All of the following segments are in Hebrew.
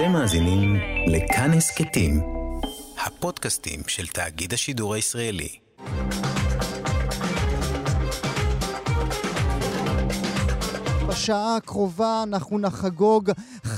אתם מאזינים לכאן הסכתים, הפודקאסטים של תאגיד השידור הישראלי. בשעה הקרובה אנחנו נחגוג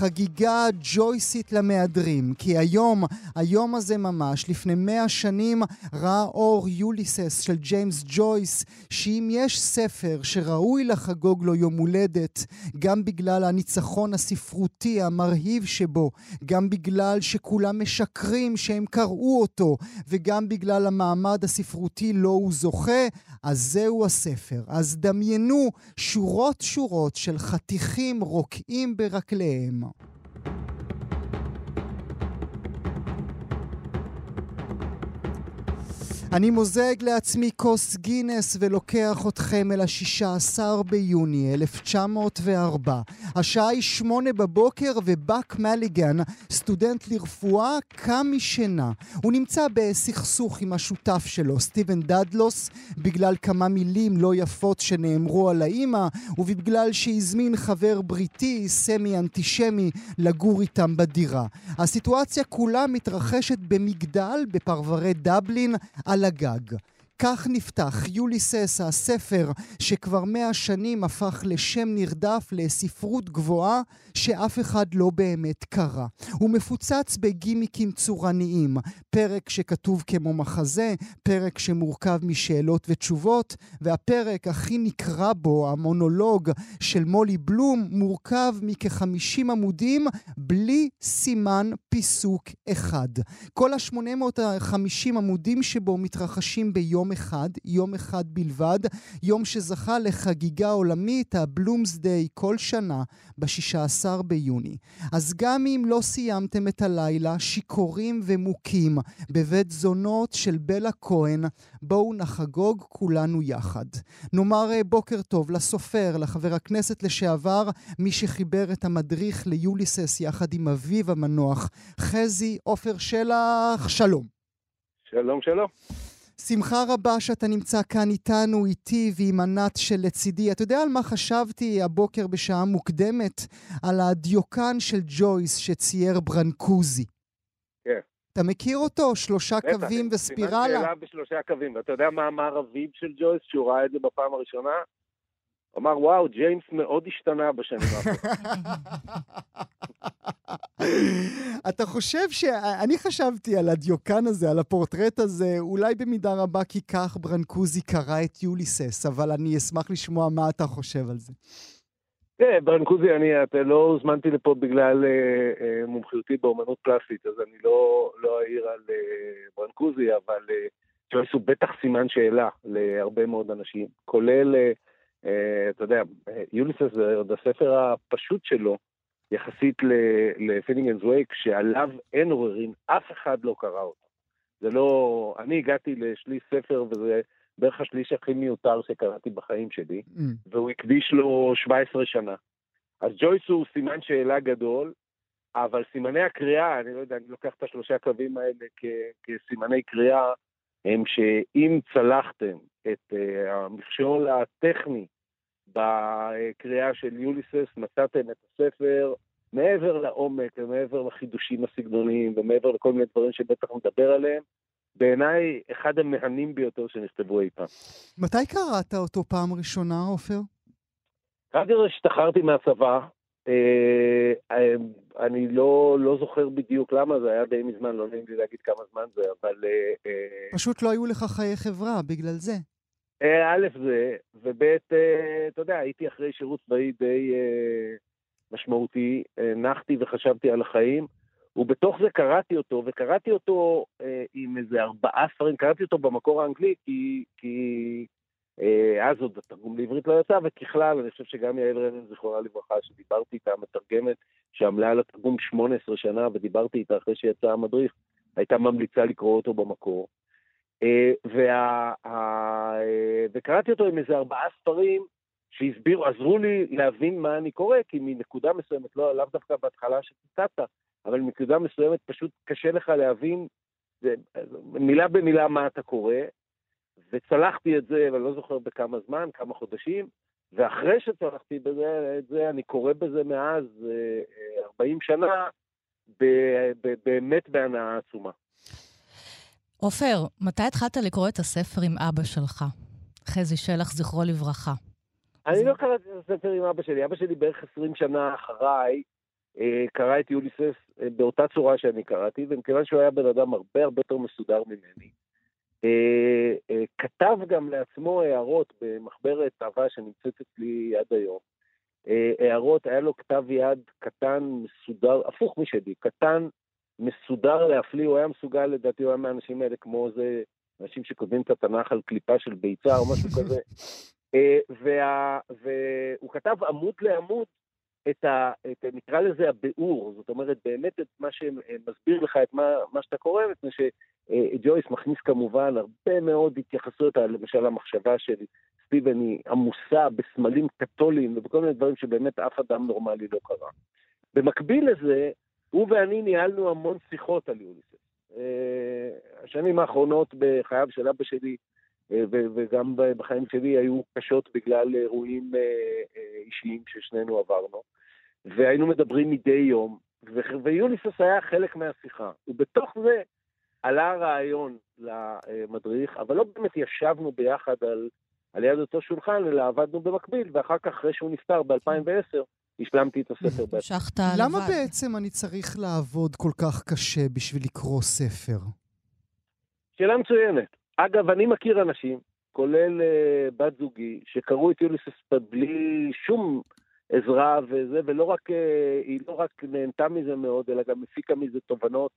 חגיגה ג'ויסית למהדרים, כי היום, היום הזה ממש, לפני מאה שנים, ראה אור יוליסס של ג'יימס ג'ויס, שאם יש ספר שראוי לחגוג לו יום הולדת, גם בגלל הניצחון הספרותי המרהיב שבו, גם בגלל שכולם משקרים שהם קראו אותו, וגם בגלל המעמד הספרותי לו הוא זוכה, אז זהו הספר. אז דמיינו שורות שורות של חתיכים רוקעים ברגליהם. Thank you. אני מוזג לעצמי כוס גינס ולוקח אתכם אל ה-16 ביוני 1904. השעה היא שמונה בבוקר ובאק מליגן, סטודנט לרפואה, קם משינה. הוא נמצא בסכסוך עם השותף שלו, סטיבן דדלוס, בגלל כמה מילים לא יפות שנאמרו על האימא, ובגלל שהזמין חבר בריטי, סמי אנטישמי, לגור איתם בדירה. הסיטואציה כולה מתרחשת במגדל בפרברי דבלין, על על הגג. כך נפתח יוליסס, הספר שכבר מאה שנים הפך לשם נרדף לספרות גבוהה שאף אחד לא באמת קרא. הוא מפוצץ בגימיקים צורניים, פרק שכתוב כמו מחזה, פרק שמורכב משאלות ותשובות, והפרק הכי נקרא בו, המונולוג של מולי בלום, מורכב מכ-50 עמודים בלי סימן פיסוק אחד. כל ה-850 עמודים שבו מתרחשים ביום אחד, יום אחד בלבד, יום שזכה לחגיגה עולמית, הבלומסדיי, כל שנה, ב-16 ביוני. אז גם אם לא סיימתם את הלילה שיכורים ומוכים בבית זונות של בלה כהן, בואו נחגוג כולנו יחד. נאמר אה, בוקר טוב לסופר, לחבר הכנסת לשעבר, מי שחיבר את המדריך ליוליסס יחד עם אביו המנוח, חזי עופר שלח, שלום. שלום, שלום. שמחה רבה שאתה נמצא כאן איתנו, איתי ועם ענת שלצידי. אתה יודע על מה חשבתי הבוקר בשעה מוקדמת? על הדיוקן של ג'ויס שצייר ברנקוזי. כן. אתה מכיר אותו? שלושה בטח, קווים וספירלה? בטח, שאלה בשלושה קווים. ואתה יודע מה אמר אביו של ג'ויס כשהוא ראה את זה בפעם הראשונה? הוא אמר, וואו, ג'יימס מאוד השתנה בשנים האחרונות. אתה חושב ש... אני חשבתי על הדיוקן הזה, על הפורטרט הזה, אולי במידה רבה כי כך ברנקוזי קרא את יוליסס, אבל אני אשמח לשמוע מה אתה חושב על זה. תראה, ברנקוזי, אני לא הוזמנתי לפה בגלל אה, אה, מומחיותי באומנות פלסטית, אז אני לא, לא אעיר על אה, ברנקוזי, אבל ג'ויס הוא בטח סימן שאלה להרבה מאוד אנשים, כולל... אה, אתה יודע, יוליסס זה עוד הספר הפשוט שלו, יחסית לפינינגנס וייק, שעליו אין עוררין, אף אחד לא קרא אותו. זה לא... אני הגעתי לשליש ספר, וזה בערך השליש הכי מיותר שקראתי בחיים שלי, mm. והוא הקדיש לו 17 שנה. אז ג'ויס הוא סימן שאלה גדול, אבל סימני הקריאה, אני לא יודע, אני לוקח את השלושה קווים האלה כ- כסימני קריאה, הם שאם צלחתם את uh, המכשול הטכני בקריאה של יוליסס, מצאתם את הספר מעבר לעומק ומעבר לחידושים הסגנוניים ומעבר לכל מיני דברים שבטח נדבר עליהם. בעיניי, אחד המהנים ביותר שנכתבו אי פעם. מתי קראת אותו פעם ראשונה, עופר? אותו כשהשתחררתי מהצבא. אה, אה, אני לא, לא זוכר בדיוק למה, זה היה די מזמן, לא נעים לי להגיד כמה זמן זה, אבל... אה, פשוט לא היו לך חיי חברה, בגלל זה. א', זה, וב', אתה יודע, הייתי אחרי שירות צבאי די משמעותי, נחתי וחשבתי על החיים, ובתוך זה קראתי אותו, וקראתי אותו עם איזה ארבעה ספרים, קראתי אותו במקור האנגלי, כי... כי אז עוד התרגום לעברית לא יצא, וככלל, אני חושב שגם יעל רנן, זיכרונה לברכה, שדיברתי איתה, מתרגמת, שעמלה על התרגום 18 שנה, ודיברתי איתה אחרי שיצא המדריך, הייתה ממליצה לקרוא אותו במקור. אה, וה, אה, וקראתי אותו עם איזה ארבעה ספרים שהסבירו, עזרו לי להבין מה אני קורא, כי מנקודה מסוימת, לא, לאו דווקא בהתחלה שציטטת, אבל מנקודה מסוימת פשוט קשה לך להבין זה, מילה במילה מה אתה קורא, וצלחתי את זה, ואני לא זוכר בכמה זמן, כמה חודשים, ואחרי שצלחתי בזה, את זה, אני קורא בזה מאז 40 אה, שנה, באמת בהנאה עצומה. עופר, מתי התחלת לקרוא את הספר עם אבא שלך? חזי שלח, זכרו לברכה. אני לא קראתי את הספר עם אבא שלי. אבא שלי בערך 20 שנה אחריי אה, קרא את יוליסס אה, באותה צורה שאני קראתי, ומכיוון שהוא היה בן אדם הרבה הרבה יותר מסודר ממני, אה, כתב גם לעצמו הערות במחברת אהבה שנמצאת אצלי עד היום. הערות, היה לו כתב יד קטן, מסודר, הפוך משלי, קטן, מסודר להפליא, הוא היה מסוגל, לדעתי הוא היה מהאנשים האלה כמו זה, אנשים שכותבים את התנ"ך על קליפה של ביצה או משהו כזה. וה, והוא כתב עמוד לעמוד את ה... את, נקרא לזה הביאור, זאת אומרת, באמת את מה שמסביר לך את מה, מה שאתה קורא, מפני שג'ויס מכניס כמובן הרבה מאוד התייחסויות, למשל המחשבה של סטיבן היא עמוסה בסמלים קתוליים ובכל מיני דברים שבאמת אף אדם נורמלי לא קרא. במקביל לזה, הוא ואני ניהלנו המון שיחות על יוליסס. אה, השנים האחרונות בחייו של אבא שלי אה, וגם בחיים שלי היו קשות בגלל אירועים אה, אה, אישיים ששנינו עברנו, והיינו מדברים מדי יום, ויוליסוס היה חלק מהשיחה. ובתוך זה עלה הרעיון למדריך, אבל לא באמת ישבנו ביחד על, על יד אותו שולחן, אלא עבדנו במקביל, ואחר כך, אחרי שהוא נפטר ב-2010, השלמתי את הספר בעצמי. המשכת לבד. למה בעצם אני צריך לעבוד כל כך קשה בשביל לקרוא ספר? שאלה מצוינת. אגב, אני מכיר אנשים, כולל uh, בת זוגי, שקראו את יוליסס בלי שום עזרה וזה, ולא רק, uh, היא לא רק נהנתה מזה מאוד, אלא גם הפיקה מזה תובנות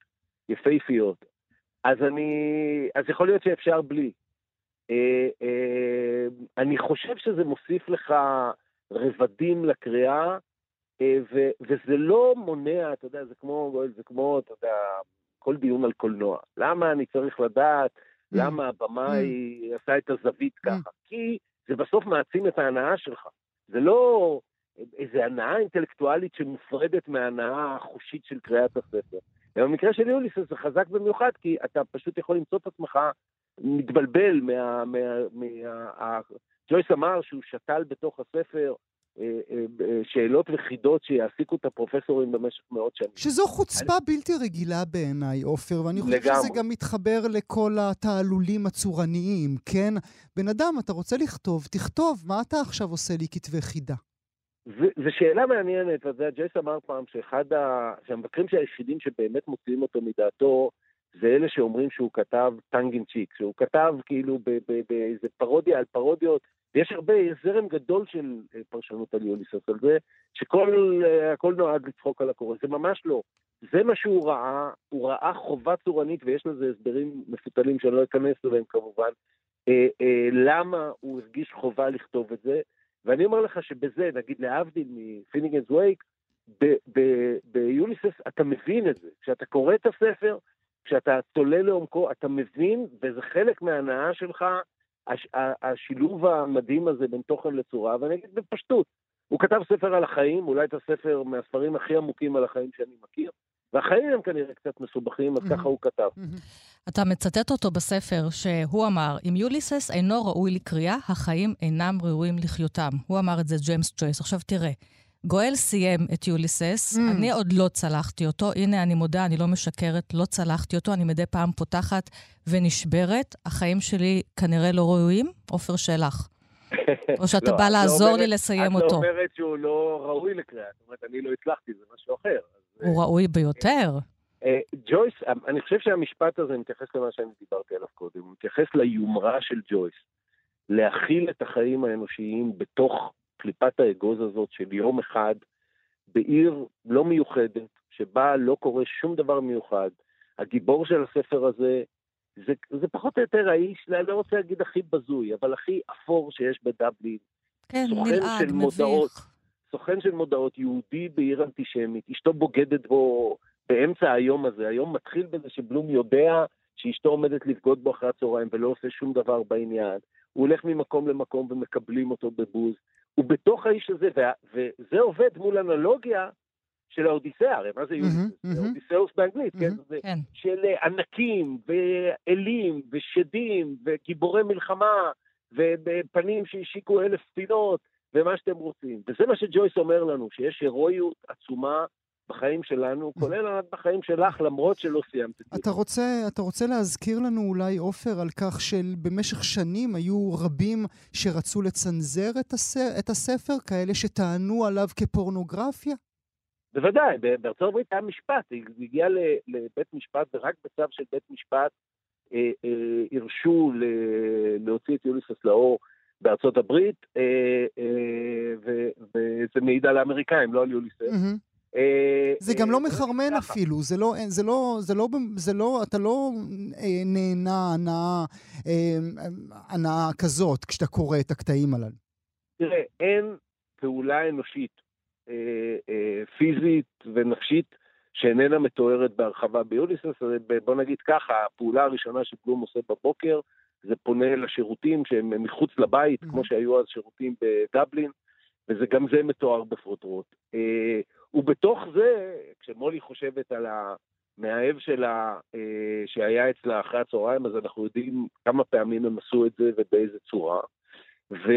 יפהפיות. אז אני, אז יכול להיות שאפשר בלי. Uh, uh, אני חושב שזה מוסיף לך רבדים לקריאה, uh, ו, וזה לא מונע, אתה יודע, זה כמו, זה כמו, אתה יודע, כל דיון על קולנוע. למה אני צריך לדעת למה הבמאי mm. עשה את הזווית mm. ככה? כי זה בסוף מעצים את ההנאה שלך. זה לא איזו הנאה אינטלקטואלית שמופרדת מההנאה החושית של קריאת הספר. במקרה של יוליסס זה חזק במיוחד, כי אתה פשוט יכול למצוא את עצמך מתבלבל מה... מה, מה ג'ויס אמר שהוא שתל בתוך הספר אה, אה, שאלות וחידות שיעסיקו את הפרופסורים במשך מאות שנים. שזו חוצפה אני... בלתי רגילה בעיניי, עופר, ואני חושב לגמרי. שזה גם מתחבר לכל התעלולים הצורניים, כן? בן אדם, אתה רוצה לכתוב, תכתוב, מה אתה עכשיו עושה לי כתבי חידה? זו שאלה מעניינת, יודע, ג'ייס אמר פעם שאחד ה... שהמבקרים היחידים שבאמת מוציאים אותו מדעתו, זה אלה שאומרים שהוא כתב טנגין צ'יק, שהוא כתב כאילו באיזה פרודיה על פרודיות, ויש הרבה, יש זרם גדול של אה, פרשנות על יוליסוס על זה, שהכל אה, נועד לצחוק על הקורא, זה ממש לא. זה מה שהוא ראה, הוא ראה חובה צורנית, ויש לזה הסברים מפותלים שאני לא אכנס אליהם כמובן, אה, אה, למה הוא הרגיש חובה לכתוב את זה, ואני אומר לך שבזה, נגיד להבדיל מפיניגנס וייק, ביוליסס אתה מבין את זה. כשאתה קורא את הספר, כשאתה צולל לעומקו, אתה מבין, וזה חלק מההנאה שלך, הש, השילוב המדהים הזה בין תוכן לצורה, ואני אגיד בפשטות, הוא כתב ספר על החיים, אולי את הספר מהספרים הכי עמוקים על החיים שאני מכיר, והחיים הם כנראה קצת מסובכים, אז ככה הוא כתב. אתה מצטט אותו בספר שהוא אמר, אם יוליסס אינו ראוי לקריאה, החיים אינם ראויים לחיותם. הוא אמר את זה ג'יימס ג'ויס. עכשיו תראה, גואל סיים את יוליסס, mm. אני עוד לא צלחתי אותו. הנה, אני מודה, אני לא משקרת, לא צלחתי אותו. אני מדי פעם פותחת ונשברת. החיים שלי כנראה לא ראויים. עופר שלח. או שאתה לא, בא לא לעזור אומרת, לי לסיים אותו. את לא אומרת שהוא לא ראוי לקריאה, זאת אומרת, אני לא הצלחתי, זה משהו אחר. הוא אה, ראוי ביותר. אה, ג'ויס, אני חושב שהמשפט הזה מתייחס למה שאני דיברתי עליו קודם, הוא מתייחס ליומרה של ג'ויס, להכיל את החיים האנושיים בתוך קליפת האגוז הזאת של יום אחד בעיר לא מיוחדת, שבה לא קורה שום דבר מיוחד. הגיבור של הספר הזה, זה, זה פחות או יותר האיש, אני לא רוצה להגיד הכי בזוי, אבל הכי אפור שיש בדבלין. כן, נלעג, מביך. סוכן של מודעות, יהודי בעיר אנטישמית, אשתו בוגדת בו באמצע היום הזה. היום מתחיל בזה שבלום יודע שאשתו עומדת לבגוד בו אחרי הצהריים ולא עושה שום דבר בעניין. הוא הולך ממקום למקום ומקבלים אותו בבוז. הוא בתוך האיש הזה, וזה עובד מול אנלוגיה של האודיסאה, הרי מה זה יוליסס? זה אודיסאוס באנגלית, כן? כן? של ענקים, ואלים, ושדים, וגיבורי מלחמה, ופנים שהשיקו אלף ספינות, ומה שאתם רוצים. וזה מה שג'ויס אומר לנו, שיש הירואיות עצומה בחיים שלנו, כולל ענת בחיים שלך, למרות שלא סיימת את זה. אתה רוצה, אתה רוצה להזכיר לנו אולי, עופר, על כך שבמשך שנים היו רבים שרצו לצנזר את, הס... את הספר, כאלה שטענו עליו כפורנוגרפיה? בוודאי, בארצות הברית היה משפט, היא הגיעה לבית משפט, ורק בצו של בית משפט אה, אה, הרשו להוציא את יוליסס לאור בארצות הברית, אה, וזה מעיד על האמריקאים, לא על יוליסס. זה גם לא מחרמן אפילו, זה לא, זה לא, זה לא, זה לא, אתה לא נהנה הנאה, הנאה כזאת כשאתה קורא את הקטעים הללו. תראה, אין פעולה אנושית, פיזית ונפשית, שאיננה מתוארת בהרחבה ביוליסס, בוא נגיד ככה, הפעולה הראשונה שבלום עושה בבוקר, זה פונה לשירותים שהם מחוץ לבית, mm-hmm. כמו שהיו אז שירותים בדבלין, וזה גם זה מתואר בפרוטרוט. ובתוך זה, כשמולי חושבת על המאהב שלה אה, שהיה אצלה אחרי הצהריים, אז אנחנו יודעים כמה פעמים הם עשו את זה ובאיזה צורה. ו,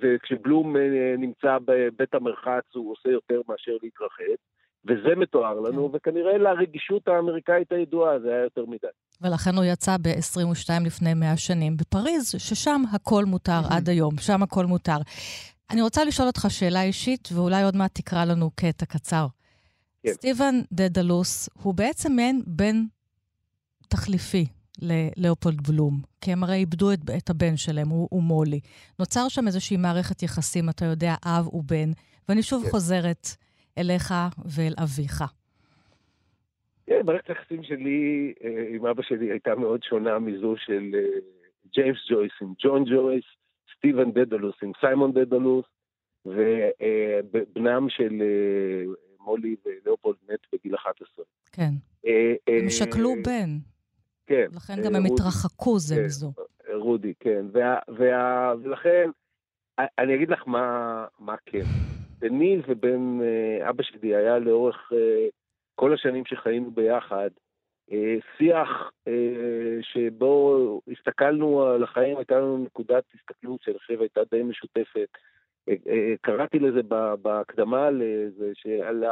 וכשבלום אה, נמצא בבית המרחץ הוא עושה יותר מאשר להתרחץ. וזה מתואר לנו, כן. וכנראה לרגישות האמריקאית הידועה זה היה יותר מדי. ולכן הוא יצא ב-22 לפני 100 שנים בפריז, ששם הכל מותר עד היום, שם הכל מותר. אני רוצה לשאול אותך שאלה אישית, ואולי עוד מעט תקרא לנו קטע קצר. כן. סטיבן דדלוס הוא בעצם מעין בן תחליפי ללאופולד בלום, כי הם הרי איבדו את, את הבן שלהם, הוא, הוא מולי. נוצר שם איזושהי מערכת יחסים, אתה יודע, אב ובן, ואני שוב כן. חוזרת אליך ואל אביך. כן, מערכת היחסים שלי אה, עם אבא שלי הייתה מאוד שונה מזו של אה, ג'יימס ג'ויס עם ג'ון ג'ויס, סטיבן דדלוס עם סיימון דדלוס, ובנם של אה, מולי וליאופולד מת בגיל 11. כן. הם שכלו בן. כן. לכן גם הם התרחקו זה כן, מזו. רודי, כן. ולכן, אני אגיד לך מה כן. ביני ובין אה, אבא שלי היה לאורך אה, כל השנים שחיינו ביחד, אה, שיח שבו הסתכלנו על החיים, הייתה לנו נקודת הסתכלות שאני חושב הייתה די משותפת. קראתי לזה בהקדמה לזה, שעל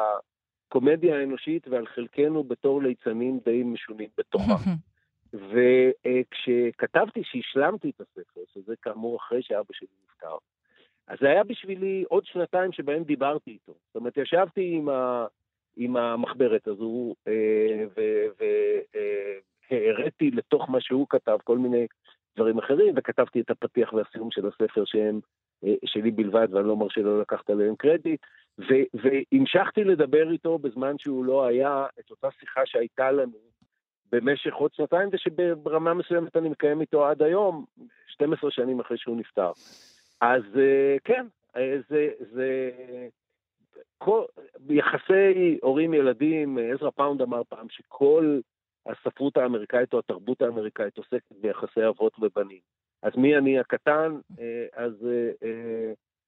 הקומדיה האנושית ועל חלקנו בתור ליצנים די משונים בתוכה. וכשכתבתי שהשלמתי את הספר, שזה כאמור אחרי שאבא שלי נפטר, אז זה היה בשבילי עוד שנתיים שבהם דיברתי איתו. זאת אומרת, ישבתי עם, ה, עם המחברת הזו אה, והראיתי אה, לתוך מה שהוא כתב כל מיני דברים אחרים, וכתבתי את הפתיח והסיום של הספר שהם אה, שלי בלבד, ואני לא מרשה לו לקחת עליהם קרדיט, והמשכתי לדבר איתו בזמן שהוא לא היה, את אותה שיחה שהייתה לנו במשך עוד שנתיים, ושברמה מסוימת אני מקיים איתו עד היום, 12 שנים אחרי שהוא נפטר. אז כן, זה, זה כל, יחסי הורים-ילדים, עזרא פאונד אמר פעם שכל הספרות האמריקאית או התרבות האמריקאית עוסקת ביחסי אבות ובנים. אז מי אני הקטן, אה, אז,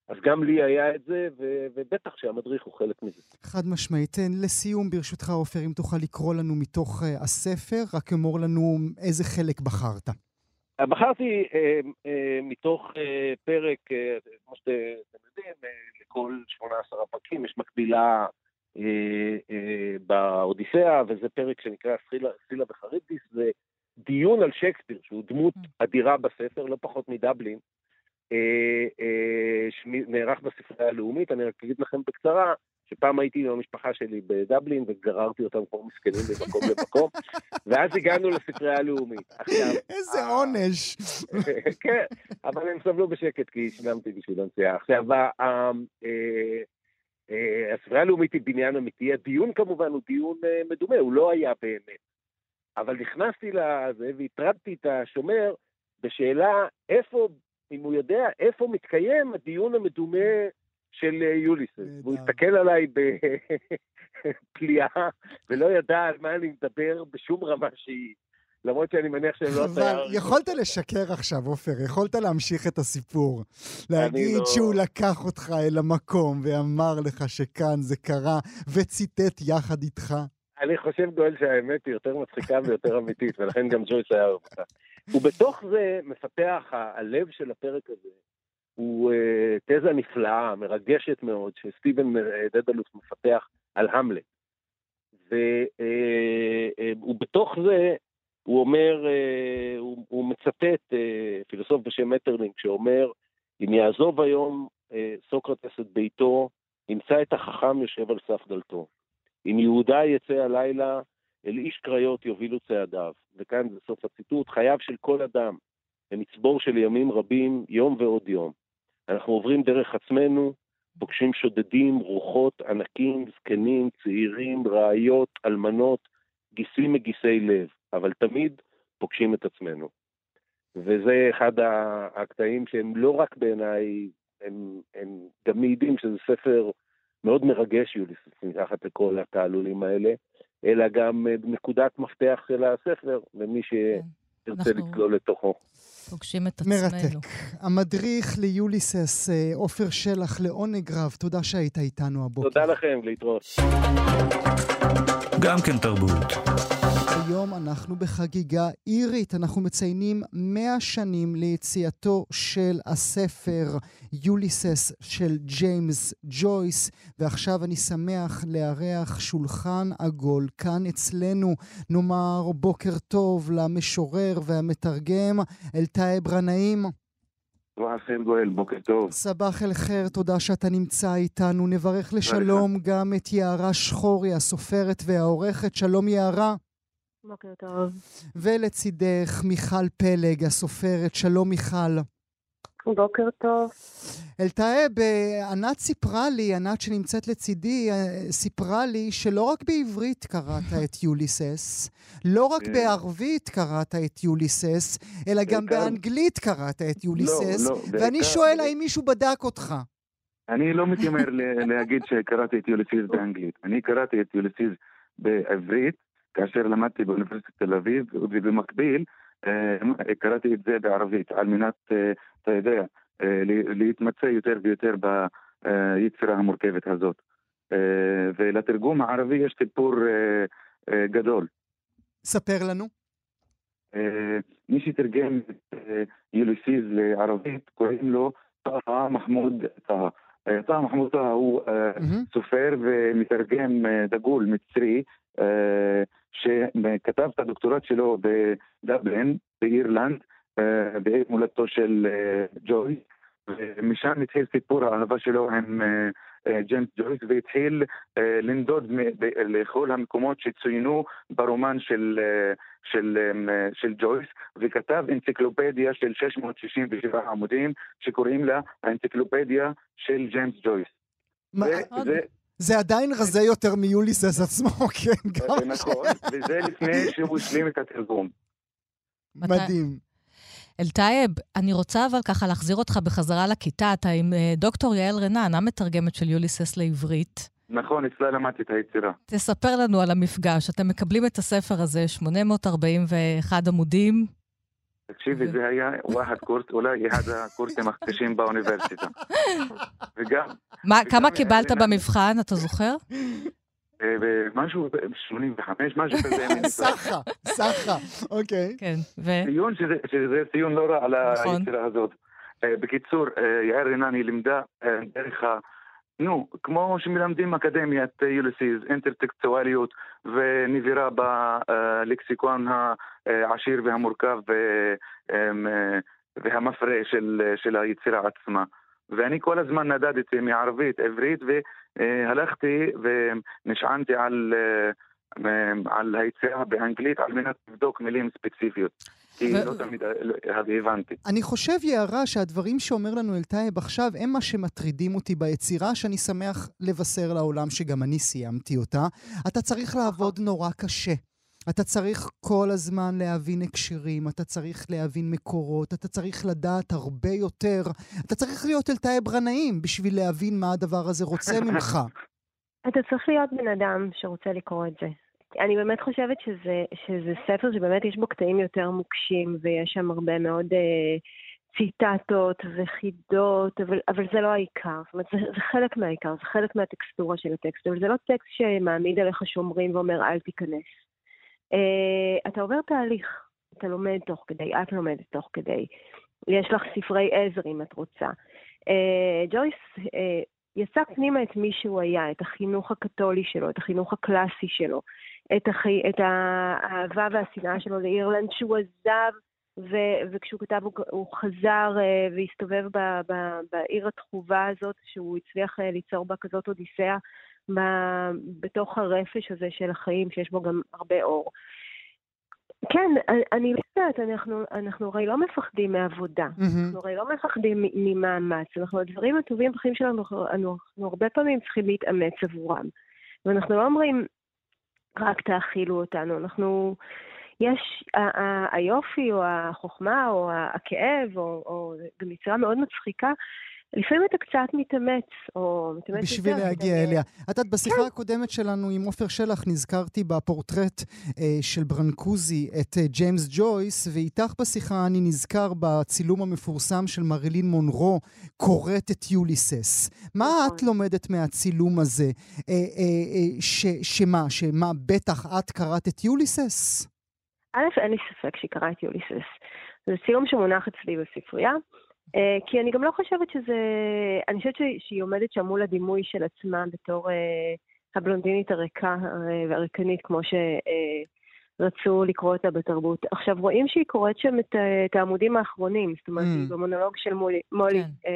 אז גם לי היה את זה, ובטח שהמדריך הוא חלק מזה. חד משמעית. לסיום, ברשותך, עופר, אם תוכל לקרוא לנו מתוך הספר, רק אמור לנו איזה חלק בחרת. בחרתי אה, אה, מתוך אה, פרק, כמו שאתם יודעים, לכל 18 הפרקים יש מקבילה אה, אה, באודיסאה, וזה פרק שנקרא סחילה וחרידיס, זה דיון על שייקספיר, שהוא דמות mm. אדירה בספר, לא פחות מדבלין, שנערך בספרייה הלאומית. אני רק אגיד לכם בקצרה, שפעם הייתי עם המשפחה שלי בדבלין וגררתי אותם כמו מסכנים ממקום למקום, ואז הגענו לספרייה הלאומית. איזה עונש. כן, אבל הם סבלו בשקט כי שילמתי בשביל הנסיעה. עכשיו, אה, אה, הספרייה הלאומית היא בניין אמיתי, הדיון כמובן הוא דיון אה, מדומה, הוא לא היה באמת. אבל נכנסתי לזה והטרדתי את השומר בשאלה איפה, אם הוא יודע, איפה מתקיים הדיון המדומה של אה, יוליסס. והוא הסתכל עליי בפליאה, ולא ידע על מה אני מדבר בשום רמה שהיא. למרות שאני מניח שהם לא. אבל יכולת לשקר עכשיו, עופר, יכולת להמשיך את הסיפור. להגיד לא... שהוא לקח אותך אל המקום ואמר לך שכאן זה קרה, וציטט יחד איתך. אני חושב, גואל, שהאמת היא יותר מצחיקה ויותר אמיתית, ולכן גם ג'ויס היה אוהב אותה. ובתוך זה מפתח הלב של הפרק הזה הוא uh, תזה נפלאה, מרגשת מאוד, שסטיבן אה, דדלוס מפתח על המלט. ובתוך זה הוא אומר, הוא, הוא מצטט פילוסוף בשם מטרלינק שאומר, אם יעזוב היום סוקרטס את ביתו, ימצא את החכם יושב על סף דלתו. אם יהודה יצא הלילה, אל איש קריות יובילו צעדיו. וכאן זה סוף הציטוט, חייו של כל אדם במצבור של ימים רבים, יום ועוד יום. אנחנו עוברים דרך עצמנו, פוגשים שודדים, רוחות, ענקים, זקנים, צעירים, רעיות, אלמנות, גיסים מגיסי לב, אבל תמיד פוגשים את עצמנו. וזה אחד הקטעים שהם לא רק בעיניי, הם, הם גם מעידים שזה ספר מאוד מרגש, יוליסוס, מתחת לכל התעלולים האלה, אלא גם נקודת מפתח של הספר, למי ש... תרצה אנחנו... לצלול לתוכו. פוגשים את עצמנו. מרתק. המדריך ליוליסס, אה, עופר שלח, לעונג רב, תודה שהיית איתנו הבוקר. תודה לכם, להתראות. גם כן תרבות. היום אנחנו בחגיגה אירית, אנחנו מציינים 100 שנים ליציאתו של הספר יוליסס של ג'יימס ג'ויס, ועכשיו אני שמח לארח שולחן עגול כאן אצלנו. נאמר בוקר טוב למשורר והמתרגם אלתאי ברנאים. סבח אל גואל, בוקר טוב. סבח אל חיר, תודה שאתה נמצא איתנו. נברך לשלום גם את יערה שחורי, הסופרת והעורכת. שלום יערה. בוקר טוב. ולצידך מיכל פלג, הסופרת. שלום מיכל. בוקר טוב. אלתאב, ענת סיפרה לי, ענת שנמצאת לצידי, אה, סיפרה לי שלא רק בעברית קראת את יוליסס, לא רק כן. בערבית קראת את יוליסס, אלא גם באנגלית קראת את יוליסס, לא, לא, ואני שואל האם מישהו בדק אותך. אני לא מתיימר להגיד שקראתי את יוליסיס באנגלית. אני קראתי את יוליסיס בעברית, כאשר למדתי באוניברסיטת תל אביב, ובמקביל קראתי את זה בערבית, על מנת, אה, אתה יודע, אה, להתמצא יותר ויותר ביצירה המורכבת הזאת. ולתרגום הערבי יש סיפור גדול. ספר לנו. מי שתרגם את יוליסיס לערבית קוראים לו טאהא מחמוד טאהא. טאהא מחמוד טאהא הוא סופר ומתרגם דגול מצרי שכתב את הדוקטורט שלו בדבלין, באירלנד, אה, בעיר מולדתו של אה, ג'וי, ומשם התחיל סיפור האהבה שלו עם אה, ג'יימס ג'ויס והתחיל לנדוד לכל המקומות שצוינו ברומן של, של, של ג'ויס וכתב אנציקלופדיה של 667 עמודים שקוראים לה האנציקלופדיה של ג'יימס ג'ויס. מה, וזה, זה עדיין רזה יותר מיוליסס עצמו, כן, גם נכון, וזה לפני שהוא השלים את התרגום. מדהים. אלטייב, אני רוצה אבל ככה להחזיר אותך בחזרה לכיתה. אתה עם אה, דוקטור יעל רנן, המתרגמת של יוליסס לעברית. נכון, אצלה למדתי את היצירה. תספר לנו על המפגש. אתם מקבלים את הספר הזה, 841 עמודים, תקשיבי, זה היה וואחד קורס, אולי אחד הקורסים הקשים באוניברסיטה. וגם... מה, כמה קיבלת במבחן, אתה זוכר? אה, משהו, 85, משהו כזה. סחה, סחה, אוקיי. כן, ו... ציון, שזה ציון לא רע על נכון. היצירה הזאת. אה, בקיצור, אה, יעל רינן היא לימדה דרך ה... נו, כמו שמלמדים אקדמיית יוליסיס, אינטרטקסטואליות ונבירה בלקסיקון העשיר והמורכב והמפרה של, של היצירה עצמה. ואני כל הזמן נדדתי מערבית, עברית, והלכתי ונשענתי על, על היצירה באנגלית על מנת לבדוק מילים ספציפיות. כי ו... לא תמיד הבנתי. אני חושב, יערה, שהדברים שאומר לנו אלטייב עכשיו הם מה שמטרידים אותי ביצירה, שאני שמח לבשר לעולם שגם אני סיימתי אותה. אתה צריך לעבוד נורא קשה. אתה צריך כל הזמן להבין הקשרים, אתה צריך להבין מקורות, אתה צריך לדעת הרבה יותר. אתה צריך להיות אלתאי ברנאים בשביל להבין מה הדבר הזה רוצה ממך. אתה צריך להיות בן אדם שרוצה לקרוא את זה. אני באמת חושבת שזה, שזה ספר שבאמת יש בו קטעים יותר מוקשים, ויש שם הרבה מאוד אה, ציטטות וחידות, אבל, אבל זה לא העיקר. זאת אומרת, זה, זה חלק מהעיקר, זה חלק מהטקסטורה של הטקסט, אבל זה לא טקסט שמעמיד עליך שומרים ואומר אל תיכנס. אה, אתה עובר תהליך, אתה לומד תוך כדי, את לומדת תוך כדי. יש לך ספרי עזר אם את רוצה. אה, ג'ויס אה, יצק פנימה את מי שהוא היה, את החינוך הקתולי שלו, את החינוך הקלאסי שלו, את, החי... את האהבה והשנאה שלו לאירלנד, שהוא עזב, ו... וכשהוא כתב הוא, הוא חזר uh, והסתובב ב... ב... בעיר התחובה הזאת, שהוא הצליח uh, ליצור בה כזאת אודיסאה. בתוך הרפש הזה של החיים, שיש בו גם הרבה אור. כן, אני לא יודעת, אנחנו, אנחנו הרי לא מפחדים מעבודה, mm-hmm. אנחנו הרי לא מפחדים ממאמץ, אנחנו, הדברים הטובים בחיים שלנו, אנחנו, אנחנו, הרבה פעמים צריכים להתאמץ עבורם. ואנחנו לא אומרים, רק תאכילו אותנו, אנחנו, יש, ה- ה- היופי או החוכמה או הכאב, או, או גם יצירה מאוד מצחיקה, לפעמים אתה קצת מתאמץ, או מתאמץ בשביל יותר. בשביל להגיע. אליה. את יודעת, בשיחה כן. הקודמת שלנו עם עופר שלח נזכרתי בפורטרט אה, של ברנקוזי את אה, ג'יימס ג'ויס, ואיתך בשיחה אני נזכר בצילום המפורסם של מרילין מונרו, קוראת את יוליסס. מה נכון. את לומדת מהצילום הזה? אה, אה, אה, ש, שמה, שמה, בטח את קראת את יוליסס? א', אין לי ספק שהיא קראה את יוליסס. זה צילום שמונח אצלי בספרייה. Uh, כי אני גם לא חושבת שזה... אני חושבת שהיא עומדת שם מול הדימוי של עצמה בתור uh, הבלונדינית הריקה uh, והריקנית, כמו שרצו לקרוא אותה בתרבות. עכשיו, רואים שהיא קוראת שם את, את העמודים האחרונים, זאת אומרת, mm. במונולוג של מולי, מולי כן.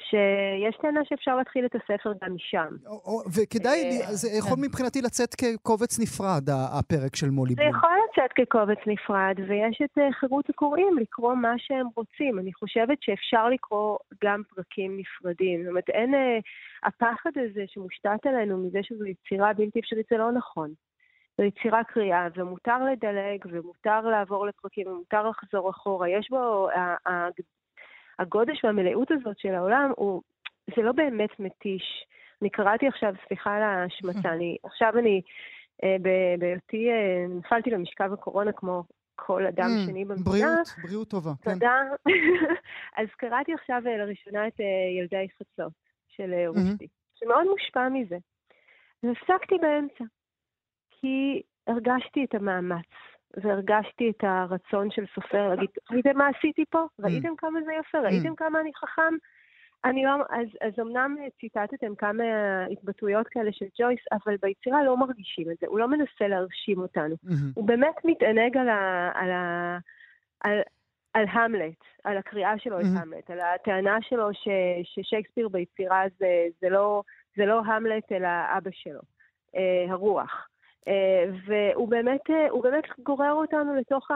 שיש טענה שאפשר להתחיל את הספר גם משם. וכדאי, אה, זה יכול כן. מבחינתי לצאת כקובץ נפרד, הפרק של מולי בלום. זה יכול לצאת כקובץ נפרד, ויש את אה, חירות הקוראים לקרוא מה שהם רוצים. אני חושבת שאפשר לקרוא גם פרקים נפרדים. זאת אומרת, אין... אה, הפחד הזה שמושתת עלינו מזה שזו יצירה בלתי אפשרית, זה לא נכון. זו יצירה קריאה, ומותר לדלג, ומותר לעבור לפרקים, ומותר לחזור אחורה. יש בו, הגודש והמלאות הזאת של העולם, הוא, זה לא באמת מתיש. אני קראתי עכשיו, סליחה על ההשמצה, אני, עכשיו אני, אה, בהיותי, אה, נפלתי למשכב הקורונה כמו כל אדם mm, שני במדינה. בריאות, בריאות טובה. כן. תודה. אז קראתי עכשיו אה, לראשונה את אה, ילדי חצות של אה, mm-hmm. שמאוד מושפע מזה. והפסקתי באמצע, כי הרגשתי את המאמץ. והרגשתי את הרצון של סופר להגיד, ראיתם מה עשיתי פה? Mm. ראיתם כמה זה יפה? ראיתם mm. כמה אני חכם? אני לא, אז, אז אמנם ציטטתם כמה התבטאויות כאלה של ג'ויס, אבל ביצירה לא מרגישים את זה, הוא לא מנסה להרשים אותנו. Mm-hmm. הוא באמת מתענג על, ה, על, ה, על, על המלט, על הקריאה שלו mm-hmm. את המלט, על הטענה שלו ש, ששייקספיר ביצירה זה, זה, לא, זה לא המלט אלא אבא שלו, אה, הרוח. אה, והוא באמת, אה, באמת גורר אותנו לתוך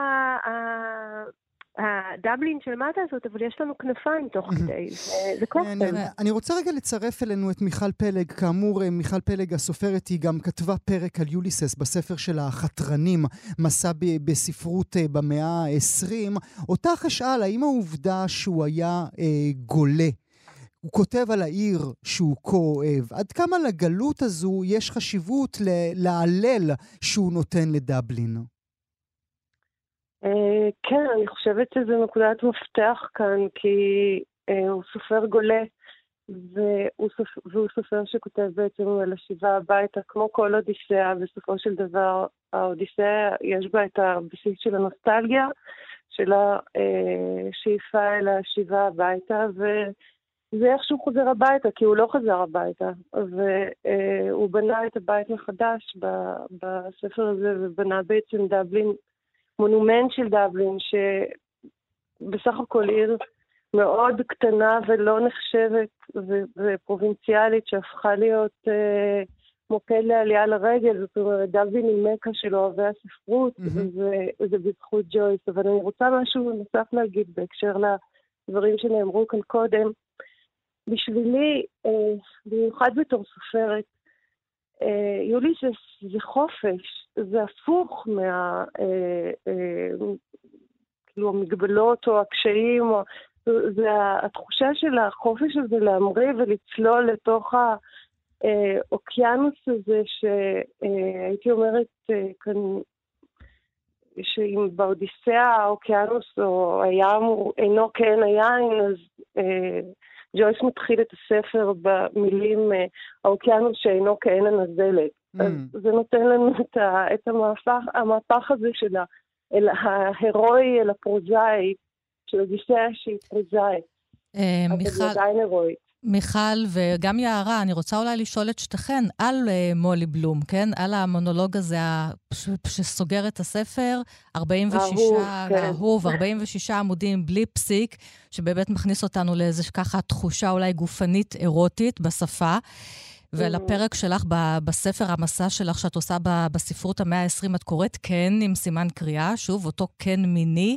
הדבלין של מטה הזאת, אבל יש לנו כנפיים תוך כדי, זה קוסם. אני רוצה רגע לצרף אלינו את מיכל פלג. כאמור, אה, מיכל פלג הסופרת, היא גם כתבה פרק על יוליסס בספר של החתרנים, מסע בספרות במאה ה-20. אותך אשאל, האם העובדה שהוא היה גולה הוא כותב על העיר שהוא כה אוהב. עד כמה לגלות הזו יש חשיבות להלל שהוא נותן לדבלין? אה, כן, אני חושבת שזו נקודת מפתח כאן, כי אה, הוא סופר גולה, והוא, סופר, והוא סופר שכותב בעצם על השיבה הביתה, כמו כל אודיסאה, בסופו של דבר האודיסאה יש בה את הבסיס של הנוסטלגיה, של השאיפה אה, אל השיבה הביתה, ו... זה איך שהוא חוזר הביתה, כי הוא לא חזר הביתה. והוא בנה את הבית מחדש בספר הזה, ובנה בעצם דבלין, מונומנט של דבלין, שבסך הכל עיר מאוד קטנה ולא נחשבת ופרובינציאלית, שהפכה להיות אה, מוקד לעלייה לרגל. זאת אומרת, דבלין היא מכה של אוהבי הספרות, mm-hmm. וזה בזכות ג'ויס. אבל אני רוצה משהו נוסף להגיד בהקשר לדברים שנאמרו כאן קודם. בשבילי, אה, במיוחד בתור סופרת, אה, יולי זה, זה חופש, זה הפוך מה... אה, כאילו המגבלות או הקשיים, או, זה התחושה של החופש הזה להמריא ולצלול לתוך האוקיינוס הזה, שהייתי אומרת כאן, שאם באודיסאה האוקיינוס או הים אינו כעין היין, אז ג'ויס מתחיל את הספר במילים אה, האוקיינוס שאינו כעין הנזלת. Mm. אז זה נותן לנו את, ה, את המהפך, המהפך הזה של אל ההירואי אל הפרוזאי, של אודיסאה שהיא פרוזאית. אה, אבל היא עדיין הירואית. מיכל וגם יערה, אני רוצה אולי לשאול את שתיכן על uh, מולי בלום, כן? על המונולוג הזה. שסוגר את הספר, 46, אהוב, כן. אהוב, 46 עמודים בלי פסיק, שבאמת מכניס אותנו לאיזו ככה תחושה אולי גופנית אירוטית בשפה. ועל. הפרק שלך בספר המסע שלך שאת עושה בספרות המאה ה-20, את קוראת כן עם סימן קריאה, שוב, אותו כן מיני.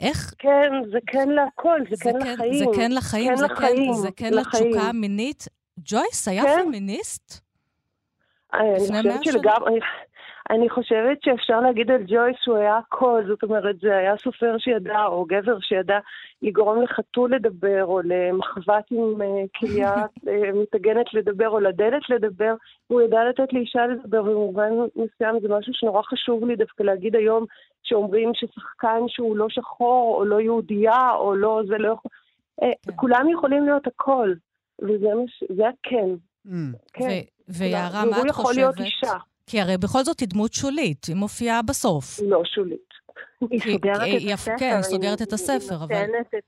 איך... כן, זה כן להכל, זה, זה כן, כן לחיים. זה כן לחיים, כן זה, לחיים, כן, זה כן לחיים. לתשוקה המינית. ג'ויס היה כן. פמיניסט? אני חושבת שלגמרי... אני חושבת שאפשר להגיד על ג'ויס שהוא היה הכל, זאת אומרת, זה היה סופר שידע, או גבר שידע לגרום לחתול לדבר, או למחבת עם אה, כליה אה, מטגנת לדבר, או לדלת לדבר. הוא ידע לתת לאישה לדבר, במובן מסוים זה משהו שנורא חשוב לי דווקא להגיד היום, שאומרים ששחקן שהוא לא שחור, או לא יהודייה, או לא, זה לא יכול... אה, כן. כולם יכולים להיות הכל, וזה הכן. Mm. כן. ויערה, מה את חושבת? הוא יכול להיות אישה. כי הרי בכל זאת היא דמות שולית, היא מופיעה בסוף. לא שולית. היא סוגרת את הספר. כן, היא סוגרת את הספר, אבל...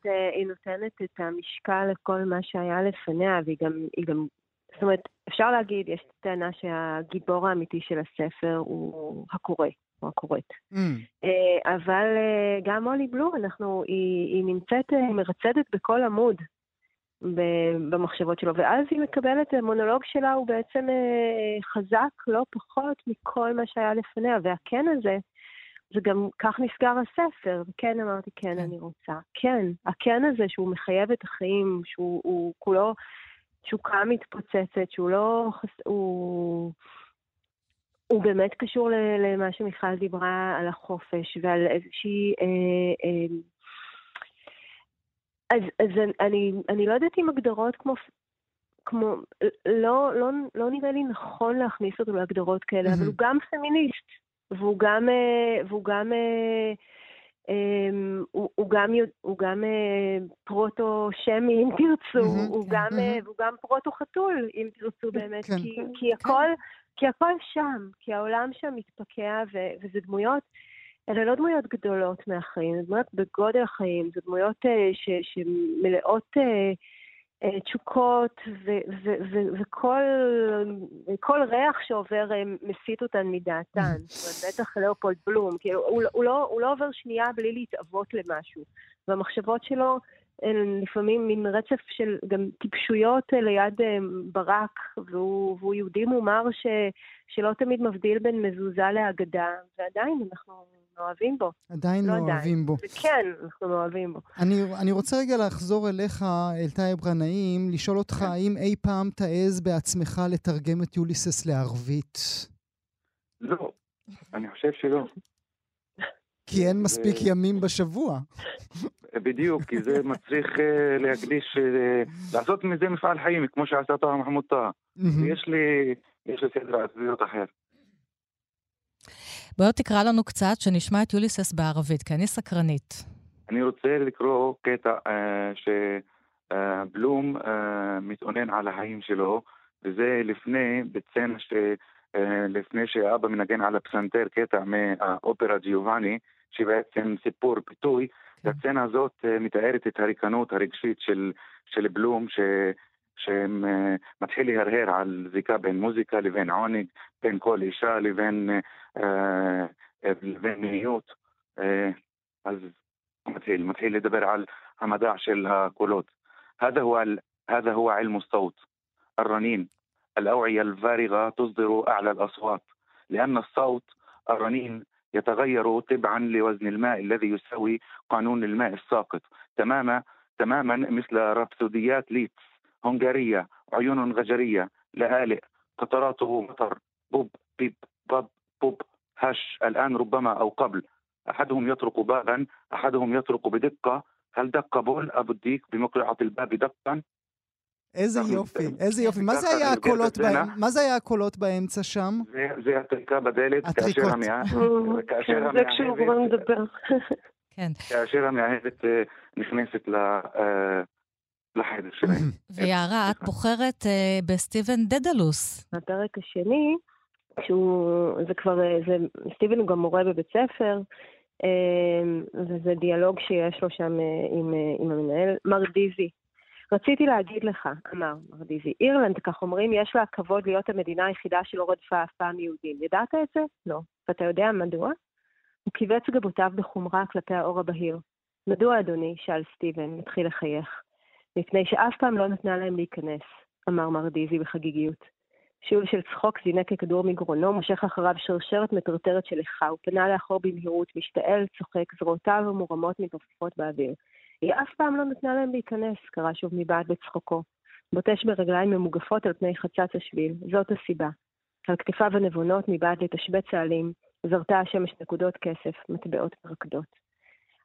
אה, היא נותנת את המשקל לכל מה שהיה לפניה, והיא גם... זאת אומרת, אפשר להגיד, יש טענה שהגיבור האמיתי של הספר הוא הקורא, או הקוראת. Mm. אה, אבל אה, גם מולי בלום, אנחנו, היא, היא נמצאת מרצדת בכל עמוד. במחשבות שלו, ואז היא מקבלת, המונולוג שלה הוא בעצם אה, חזק לא פחות מכל מה שהיה לפניה, והכן הזה, זה גם כך נסגר הספר, וכן אמרתי, כן, כן, אני רוצה. כן, הכן הזה שהוא מחייב את החיים, שהוא כולו תשוקה מתפוצצת, שהוא לא... הוא... הוא באמת קשור למה שמיכל דיברה על החופש ועל איזושהי אה, אה, אז, אז אני, אני לא יודעת אם הגדרות כמו... כמו, לא, לא, לא נראה לי נכון להכניס אותו להגדרות כאלה, mm-hmm. אבל הוא גם פמיניסט, והוא גם, אה, והוא גם, אמ, הוא, הוא גם, הוא גם אה, פרוטו-שמי, אם תרצו, mm-hmm, הוא, כן, גם, mm-hmm. והוא גם פרוטו-חתול, אם תרצו באמת, כן, כי, כן, כי, הכל, כן. כי הכל שם, כי העולם שם מתפקע, ו, וזה דמויות אלה לא דמויות גדולות מהחיים, זה דמויות בגודל החיים, זה דמויות uh, ש, שמלאות uh, uh, תשוקות, וכל ריח שעובר מסיט אותן מדעתן. זאת אומרת, בטח ליאופולד בלום, כאילו, הוא, הוא, לא, הוא לא עובר שנייה בלי להתאבות למשהו. והמחשבות שלו הן לפעמים מין רצף של גם טיפשויות ליד ברק, והוא, והוא יהודי מומר ש, שלא תמיד מבדיל בין מזוזה להגדה, ועדיין אנחנו אוהבים בו. עדיין לא, לא אוהבים בו. כן, אנחנו אוהבים בו. אני, אני רוצה רגע לחזור אליך, אלטייב גנאים, לשאול אותך, כן. האם אי פעם תעז בעצמך לתרגם את יוליסס לערבית? לא, אני חושב שלא. כי אין מספיק. ימים בשבוע. בדיוק, כי זה מצריך אה, להקדיש, אה, לעשות מזה מפעל חיים, כמו שעשה טאהא מחמוד טאהא. יש לי, יש לי סדר עדיפויות אחר. בואו תקרא לנו קצת, שנשמע את יוליסס בערבית, כי אני סקרנית. אני רוצה לקרוא קטע uh, שבלום uh, מתאונן על החיים שלו, וזה לפני, בצנע ש... Uh, לפני שאבא מנגן על הפסנתר קטע מהאופרה ג'יובאני, שבעצם סיפור פיתוי. כן. הסצנה הזאת uh, מתארת את הריקנות הרגשית של, של בלום, ש... שמתחיל להרהר על זיקה בין מוזיקה לבין עונג, בין כל אישה לבין, אה, אה, לבין מיניות. אה, אז מתחיל, מתחיל לדבר על המדע של הקולות. هذا هو هذا هو علم الصوت الرنين الأوعية الفارغة تصدر أعلى الأصوات لأن الصوت الرنين يتغير تبعا لوزن الماء الذي يساوي قانون الماء الساقط تماما تماما مثل رابسوديات ليتس هنغارية عيون غجرية لآلئ قطراته مطر بوب بيب باب بوب هش الآن ربما أو قبل أحدهم يطرق بابا أحدهم يطرق بدقة هل دق بول أبو الديك بمقرعة الباب دقا איזה יופי, איזה יופי. מה זה היה הקולות באמצע? מה זה היה הקולות באמצע שם? זה הטריקה בדלת, כאשר המאהבת... זה כשהוא כבר מדבר. כן. כאשר המאהבת אה, נכנסת אה, לחדר שלהם. ויערה, את בוחרת uh, בסטיבן דדלוס. הפרק השני, שהוא, זה כבר, אה, זה, סטיבן הוא גם מורה בבית ספר, uh, וזה דיאלוג שיש לו שם uh, עם, עם המנהל, מר דיזי. רציתי להגיד לך, אמר מרדיזי, אירלנד, כך אומרים, יש לה הכבוד להיות המדינה היחידה שלא רדפה אף פעם יהודים. ידעת את זה? לא. ואתה יודע מדוע? הוא כיווץ גבותיו בחומרה כלפי האור הבהיר. מדוע, אדוני? שאל סטיבן, מתחיל לחייך. מפני שאף פעם לא נתנה להם להיכנס, אמר מרדיזי בחגיגיות. שיעול של צחוק זינק ככדור מגרונו, מושך אחריו שרשרת מטרטרת של איכה, הוא פנה לאחור במהירות, משתעל, צוחק, זרועותיו המורמות מתעופפות באוויר. היא אף פעם לא נתנה להם להיכנס, קרא שוב מבעד בצחוקו. בוטש ברגליים ממוגפות על פני חצץ השביל, זאת הסיבה. על כתפיו הנבונות מבעד לתשבץ העלים, זרתה השמש נקודות כסף, מטבעות מרקדות.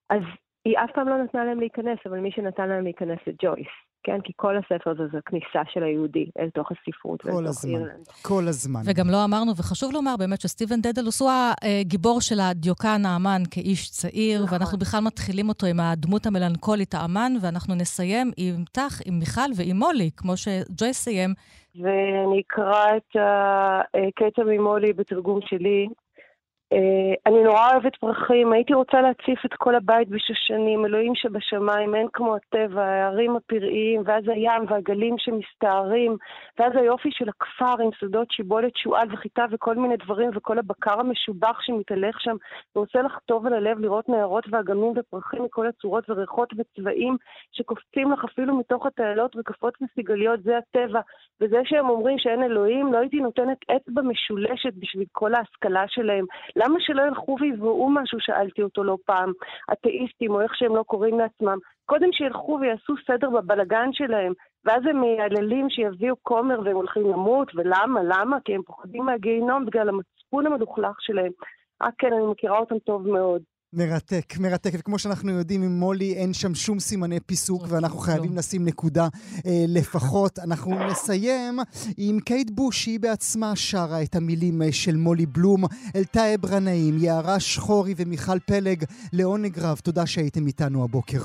אז היא אף פעם לא נתנה להם להיכנס, אבל מי שנתן להם להיכנס זה ג'ויס. כן? כי כל הספר זה, זה כניסה של היהודי אל תוך הספרות כל תוך אירלנד. כל הזמן. וגם לא אמרנו, וחשוב לומר באמת שסטיבן דדלוס הוא הגיבור של הדיוקן האמן כאיש צעיר, נכון. ואנחנו בכלל מתחילים אותו עם הדמות המלנכולית האמן, ואנחנו נסיים עם תח, עם מיכל ועם מולי, כמו שג'וי סיים. ואני אקרא את הקטע ממולי בתרגום שלי. אה, אני נורא אוהבת פרחים, הייתי רוצה להציף את כל הבית בשושנים, אלוהים שבשמיים, אין כמו הטבע, הערים הפראיים, ואז הים והגלים שמסתערים, ואז היופי של הכפר עם שדות שיבולת, שועל וחיטה וכל מיני דברים, וכל הבקר המשובח שמתהלך שם, ורוצה לחטוב על הלב לראות נערות ואגמים ופרחים מכל הצורות וריחות וצבעים שקופצים לך אפילו מתוך התעלות רקפות וסיגליות, זה הטבע. וזה שהם אומרים שאין אלוהים, לא הייתי נותנת אצבע משולשת בשביל כל ההשכלה שלהם. למה שלא ילכו ויבראו משהו, שאלתי אותו לא פעם, אתאיסטים, או איך שהם לא קוראים לעצמם? קודם שילכו ויעשו סדר בבלגן שלהם, ואז הם מייללים שיביאו כומר והם הולכים למות, ולמה? למה? כי הם פוחדים מהגיהינום בגלל המצפון המלוכלך שלהם. אה כן, אני מכירה אותם טוב מאוד. מרתק, מרתק. וכמו שאנחנו יודעים, עם מולי אין שם שום סימני פיסוק, אוקיי, ואנחנו חייבים לשים נקודה אה, לפחות. אנחנו נסיים עם קייט בוש, שהיא בעצמה שרה את המילים אה, של מולי בלום, אלתאי ברנאים, יערה שחורי ומיכל פלג, לעונג רב. תודה שהייתם איתנו הבוקר.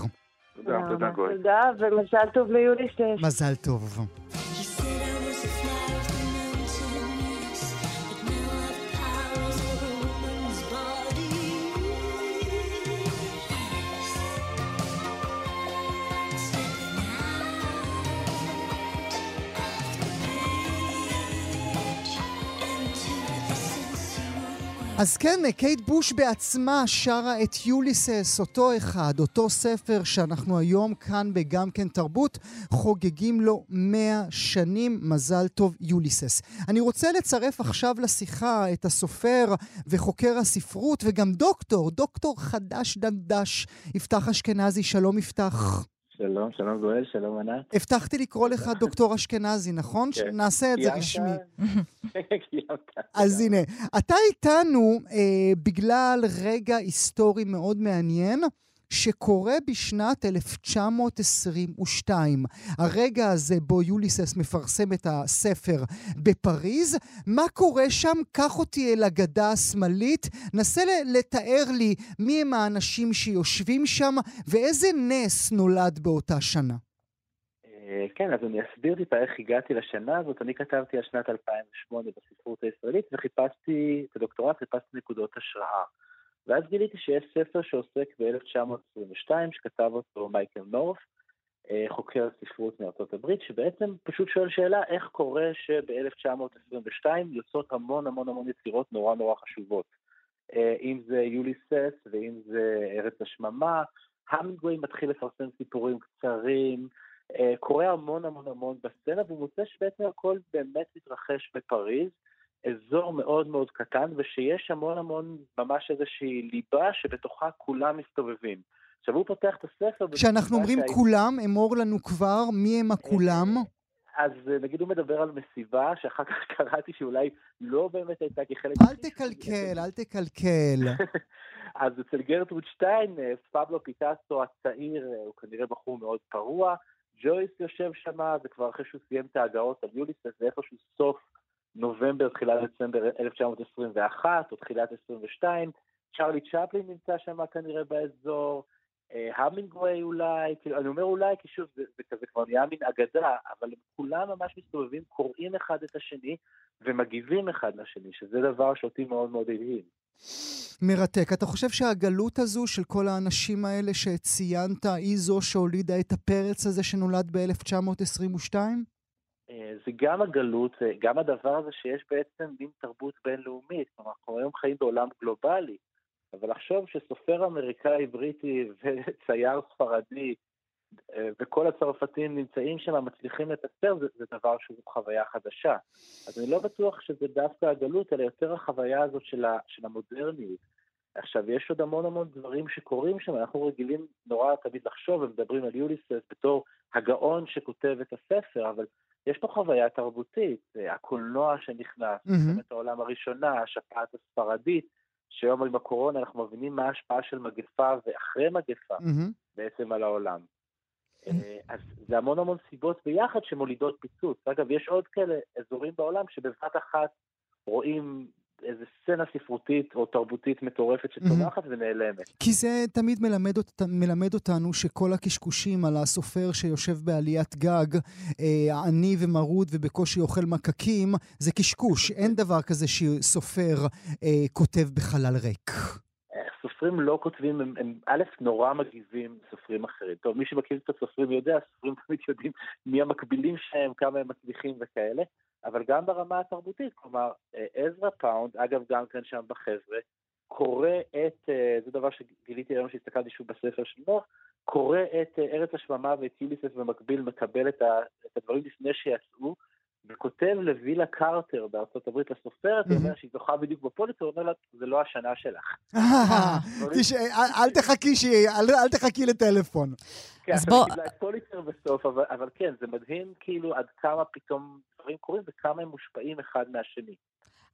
תודה, תודה, תודה, ומזל טוב ליוליסס. מזל טוב. אז כן, קייט בוש בעצמה שרה את יוליסס, אותו אחד, אותו ספר שאנחנו היום כאן בגם כן תרבות, חוגגים לו מאה שנים. מזל טוב, יוליסס. אני רוצה לצרף עכשיו לשיחה את הסופר וחוקר הספרות וגם דוקטור, דוקטור חדש דנדש, יפתח אשכנזי. שלום יפתח. שלום, שלום גואל, שלום ענת. הבטחתי לקרוא לך דוקטור אשכנזי, נכון? כן. נעשה את זה רשמי. אז הנה, אתה איתנו אה, בגלל רגע היסטורי מאוד מעניין. שקורה בשנת 1922. הרגע הזה בו יוליסס מפרסם את הספר בפריז. מה קורה שם? קח אותי אל הגדה השמאלית. נסה לתאר לי מי הם האנשים שיושבים שם ואיזה נס נולד באותה שנה. אה, כן, אז אני אסביר טיפה איך הגעתי לשנה הזאת. אני כתבתי על שנת 2008 בספרות הישראלית וחיפשתי, את הדוקטורט חיפשתי נקודות השראה. ואז גיליתי שיש ספר שעוסק ב-1922, שכתב אותו מייקל נורף, אה, חוקר ספרות מארצות הברית, שבעצם פשוט שואל שאלה איך קורה שב-1922 יוצאות המון המון המון יצירות נורא נורא חשובות. אה, אם זה יוליסס ואם זה ארץ השממה, המינגווי מתחיל לפרסם סיפורים קצרים, אה, קורה המון המון המון בסצנה, והוא מוצא שבעצם הכל באמת מתרחש בפריז. אזור מאוד מאוד קטן, ושיש המון המון ממש איזושהי ליבה שבתוכה כולם מסתובבים. עכשיו הוא פותח את הספר... כשאנחנו אומרים שהי... כולם, אמור לנו כבר מי הם הכולם. אז אה, נגיד הוא מדבר על מסיבה, שאחר כך קראתי שאולי לא באמת הייתה כחלק... אל תקלקל, אל תקלקל. אז אצל גרטרוד שטיין, אה, פבלו פיטסו הצעיר, אה, הוא כנראה בחור מאוד פרוע, ג'ויס יושב שם, זה כבר אחרי שהוא סיים את ההגעות על יוליס, זה איפשהו סוף נובמבר, תחילת דצמבר 1921 או תחילת 22, צ'רלי צ'פלין נמצא שם כנראה באזור, אה, המינגווי אולי, כאילו, אני אומר אולי כי שוב זה, זה כזה כבר נהיה מין אגדה, אבל הם כולם ממש מסתובבים, קוראים אחד את השני ומגיבים אחד לשני, שזה דבר שאותי מאוד מאוד הדהים. מרתק. אתה חושב שהגלות הזו של כל האנשים האלה שציינת היא זו שהולידה את הפרץ הזה שנולד ב-1922? זה גם הגלות, גם הדבר הזה שיש בעצם דין תרבות בינלאומית. כלומר, אנחנו היום חיים בעולם גלובלי, אבל לחשוב שסופר אמריקאי בריטי וצייר ספרדי אה, וכל הצרפתים נמצאים שם, מצליחים לתקצר, זה, זה דבר שהוא חוויה חדשה. אז אני לא בטוח שזה דווקא הגלות, אלא יותר החוויה הזאת של, ה, של המודרניות. עכשיו, יש עוד המון המון דברים שקורים שם, אנחנו רגילים נורא תמיד לחשוב ומדברים על יוליסס בתור הגאון שכותב את הספר, אבל יש פה חוויה תרבותית, אה, הקולנוע שנכנס, מלחמת mm-hmm. העולם הראשונה, השפעת הספרדית, שהיום עם הקורונה אנחנו מבינים מה ההשפעה של מגפה ואחרי מגפה mm-hmm. בעצם על העולם. אה, אז זה המון המון סיבות ביחד שמולידות פיצוץ. אגב, יש עוד כאלה אזורים בעולם שבבת אחת רואים איזה סצנה ספרותית או תרבותית מטורפת שצומחת mm-hmm. ונעלמת. כי זה תמיד מלמד, אות, מלמד אותנו שכל הקשקושים על הסופר שיושב בעליית גג, אה, עני ומרוד ובקושי אוכל מקקים, זה קשקוש. אין דבר כזה שסופר אה, כותב בחלל ריק. סופרים לא כותבים, הם, הם אה, נורא מגיבים סופרים אחרים. טוב, מי שמכיר את הסופרים יודע, סופרים תמיד יודעים מי המקבילים שלהם, כמה הם מצליחים וכאלה, אבל גם ברמה התרבותית, כלומר, אה, עזרא פאונד, אגב, גם כן שם בחבר'ה, קורא את, אה, זה דבר שגיליתי היום שהסתכלתי שוב בספר של נוח, קורא את אה, ארץ השממה ואת יוליסס במקביל, מקבל את, ה, את הדברים לפני שיצאו, וכותב לווילה קרטר בארצות הברית לסופרת, הוא אומר שהיא זוכה בדיוק בפוליטר, הוא אומר לה, זה לא השנה שלך. אל תחכי אל תחכי לטלפון. כן, אז בוא... קיבלה את פוליטר בסוף, אבל כן, זה מדהים כאילו עד כמה פתאום דברים קורים וכמה הם מושפעים אחד מהשני.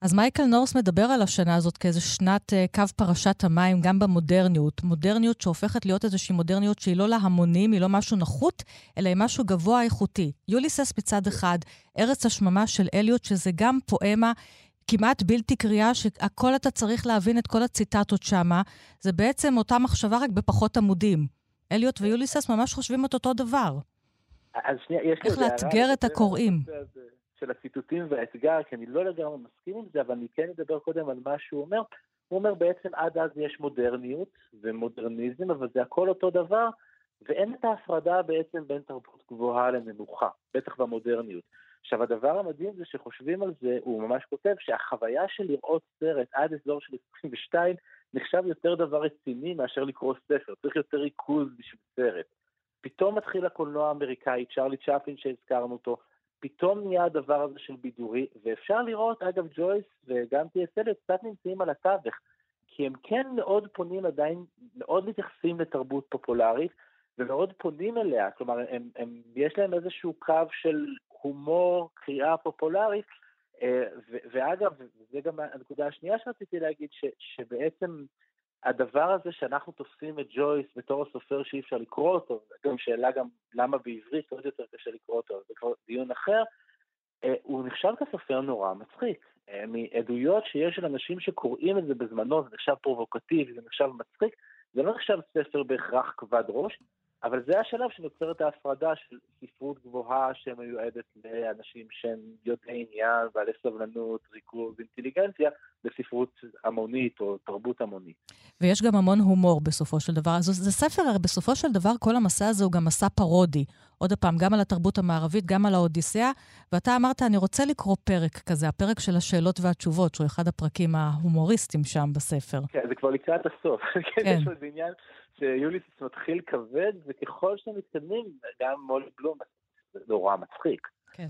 אז מייקל נורס מדבר על השנה הזאת כאיזה שנת uh, קו פרשת המים, גם במודרניות. מודרניות שהופכת להיות איזושהי מודרניות שהיא לא להמונים, היא לא משהו נחות, אלא היא משהו גבוה איכותי. יוליסס מצד אחד, ארץ השממה של אליוט, שזה גם פואמה כמעט בלתי קריאה, שהכל אתה צריך להבין את כל הציטטות שמה. זה בעצם אותה מחשבה רק בפחות עמודים. אליוט ויוליסס ממש חושבים את אותו דבר. אז שנייה, יש לי... איך לאתגר את הקוראים. של הציטוטים והאתגר, כי אני לא לגמרי מסכים עם זה, אבל אני כן אדבר קודם על מה שהוא אומר. הוא אומר בעצם עד אז יש מודרניות ומודרניזם, אבל זה הכל אותו דבר, ואין את ההפרדה בעצם בין תרבות גבוהה לנמוכה, בטח במודרניות. עכשיו, הדבר המדהים זה שחושבים על זה, הוא ממש כותב שהחוויה של לראות סרט עד אזור של 22 נחשב יותר דבר רציני מאשר לקרוא ספר, צריך יותר ריכוז בשביל סרט. פתאום מתחיל הקולנוע האמריקאי, צ'רלי צ'פלין שהזכרנו אותו, פתאום נהיה הדבר הזה של בידורי, ואפשר לראות, אגב, ג'ויס וגם טי.אס.אל קצת נמצאים על התווך, כי הם כן מאוד פונים עדיין, מאוד מתייחסים לתרבות פופולרית, ומאוד פונים אליה, כלומר, הם, הם, יש להם איזשהו קו של הומור, קריאה פופולרית, אה, ואגב, וזה גם הנקודה השנייה שרציתי להגיד, ש, שבעצם הדבר הזה שאנחנו תופסים את ג'ויס בתור הסופר שאי אפשר לקרוא אותו, גם שאלה גם למה בעברית עוד יותר קשה לקרוא אותו, זה כבר דיון אחר, אה, הוא נחשב כסופר נורא מצחיק. אה, מעדויות שיש של אנשים שקוראים את זה בזמנו, זה נחשב פרובוקטיבי, זה נחשב מצחיק, זה לא נחשב ספר בהכרח כבד ראש, אבל זה השלב שנוצרת ההפרדה של ספרות גבוהה שמיועדת לאנשים שהם יודעי עניין, בעלי סבלנות, ריכוז, אינטליגנציה, לספרות המונית או תרבות המונית. ויש גם המון הומור בסופו של דבר. אז זה ספר, הרי בסופו של דבר כל המסע הזה הוא גם מסע פרודי. עוד פעם, גם על התרבות המערבית, גם על האודיסאה, ואתה אמרת, אני רוצה לקרוא פרק כזה, הפרק של השאלות והתשובות, שהוא אחד הפרקים ההומוריסטיים שם בספר. כן, זה כבר לקראת הסוף. כן, כן. יש עוד עניין שיוליסס מתחיל כבד, וככל שהם מתקדמים, גם מולי בלום זה נורא מצחיק. כן.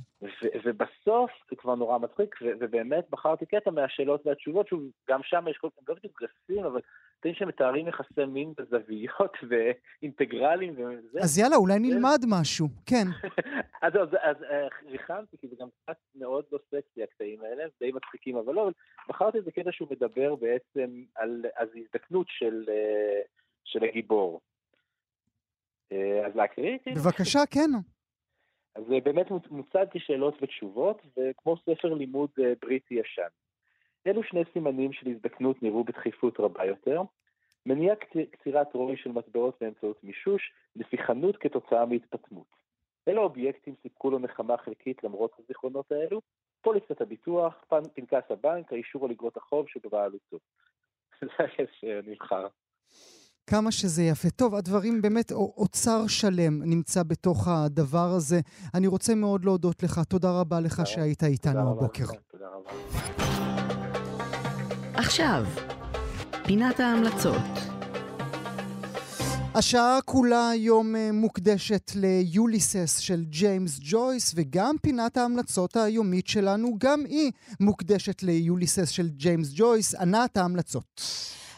ובסוף זה כבר נורא מצחיק, ובאמת בחרתי קטע מהשאלות והתשובות, שוב, גם שם יש כל כך, לא בדיוק גרסים, אבל תראי שמתארים יחסי מין בזוויות ואינטגרלים וזה. אז יאללה, אולי נלמד משהו, כן. אז, אז, אז אה, ריחמתי, כי זה גם קצת מאוד לא סקסי הקטעים האלה, די מצחיקים, אבל לא, אבל בחרתי איזה קטע שהוא מדבר בעצם על הזדקנות של... אה, של הגיבור. אה, אז להקריא? בבקשה, כן. אז באמת מוצג כשאלות ותשובות, וכמו ספר לימוד בריטי ישן. אלו שני סימנים של הזדקנות נראו בדחיפות רבה יותר. מניע קצירת רוי של מטבעות באמצעות מישוש, נפיחנות כתוצאה מהתפטמות. אלו אובייקטים סיפקו לו נחמה חלקית למרות הזיכרונות האלו, פוליסת הביטוח, פנקס הבנק, האישור על אגרות החוב שבבעלותו. זה הכס שנבחר. כמה שזה יפה. טוב, הדברים באמת, אוצר שלם נמצא בתוך הדבר הזה. אני רוצה מאוד להודות לך. תודה רבה לך שהיית איתנו הבוקר. תודה רבה. עכשיו, פינת ההמלצות. השעה כולה היום אה, מוקדשת ליוליסס של ג'יימס ג'ויס, וגם פינת ההמלצות היומית שלנו, גם היא מוקדשת ליוליסס של ג'יימס ג'ויס. ענת ההמלצות.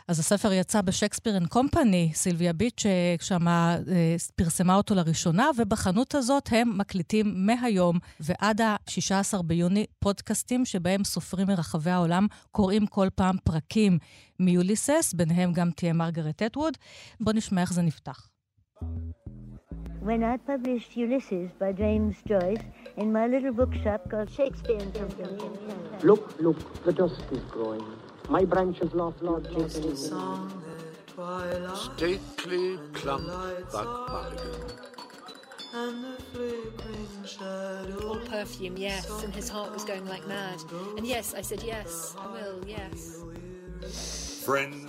אז הספר יצא ב Shakespeare and Company, סילביה ביץ' שמה אה, פרסמה אותו לראשונה, ובחנות הזאת הם מקליטים מהיום ועד ה-16 ביוני פודקאסטים שבהם סופרים מרחבי העולם קוראים כל פעם פרקים מיוליסס, ביניהם גם תהיה מרגרט אטווד. בואו נשמע איך זה נפתח. When I published Ulysses by James Joyce in my little bookshop called Shakespeare and Company. Look, look, the dusk is growing. My branches lost Lord Stately, plump Buck Mulligan. All perfume, yes, and his heart was going like mad. And yes, I said yes, I will, yes.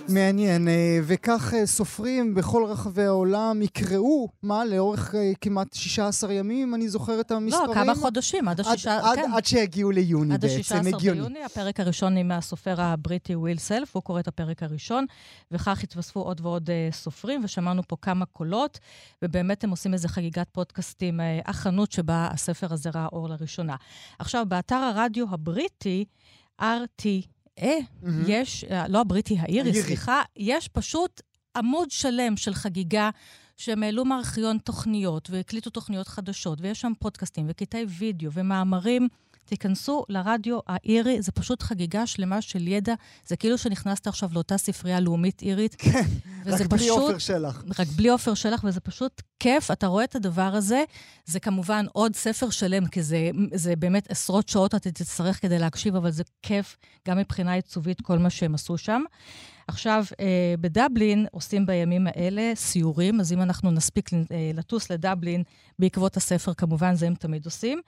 מעניין, אה, וכך אה, סופרים בכל רחבי העולם יקראו, מה, לאורך אה, כמעט 16 ימים, אני זוכר את המספרים? לא, כמה חודשים, עד השישה... עד, כן. עד שיגיעו ליוני עד בעצם, הגיוני. עד ה-16 ביוני, הפרק הראשון עם הסופר הבריטי וויל סלף, הוא קורא את הפרק הראשון, וכך התווספו עוד ועוד סופרים, ושמענו פה כמה קולות, ובאמת הם עושים איזה חגיגת פודקאסטים, החנות שבה הספר הזה ראה אור לראשונה. עכשיו, באתר הרדיו הבריטי, RTÉ, אה, mm-hmm. יש, אה, לא הבריטי, האירי, סליחה, יש פשוט עמוד שלם של חגיגה שהם העלו מארכיון תוכניות והקליטו תוכניות חדשות, ויש שם פודקאסטים וקטעי וידאו ומאמרים. תיכנסו לרדיו האירי, זה פשוט חגיגה שלמה של ידע. זה כאילו שנכנסת עכשיו לאותה ספרייה לאומית אירית. כן, רק פשוט, בלי עופר שלח. רק בלי עופר שלח, וזה פשוט כיף. אתה רואה את הדבר הזה, זה כמובן עוד ספר שלם, כי זה, זה באמת עשרות שעות אתה תצטרך כדי להקשיב, אבל זה כיף גם מבחינה עיצובית, כל מה שהם עשו שם. עכשיו, אה, בדבלין עושים בימים האלה סיורים, אז אם אנחנו נספיק אה, לטוס לדבלין בעקבות הספר, כמובן זה הם תמיד עושים,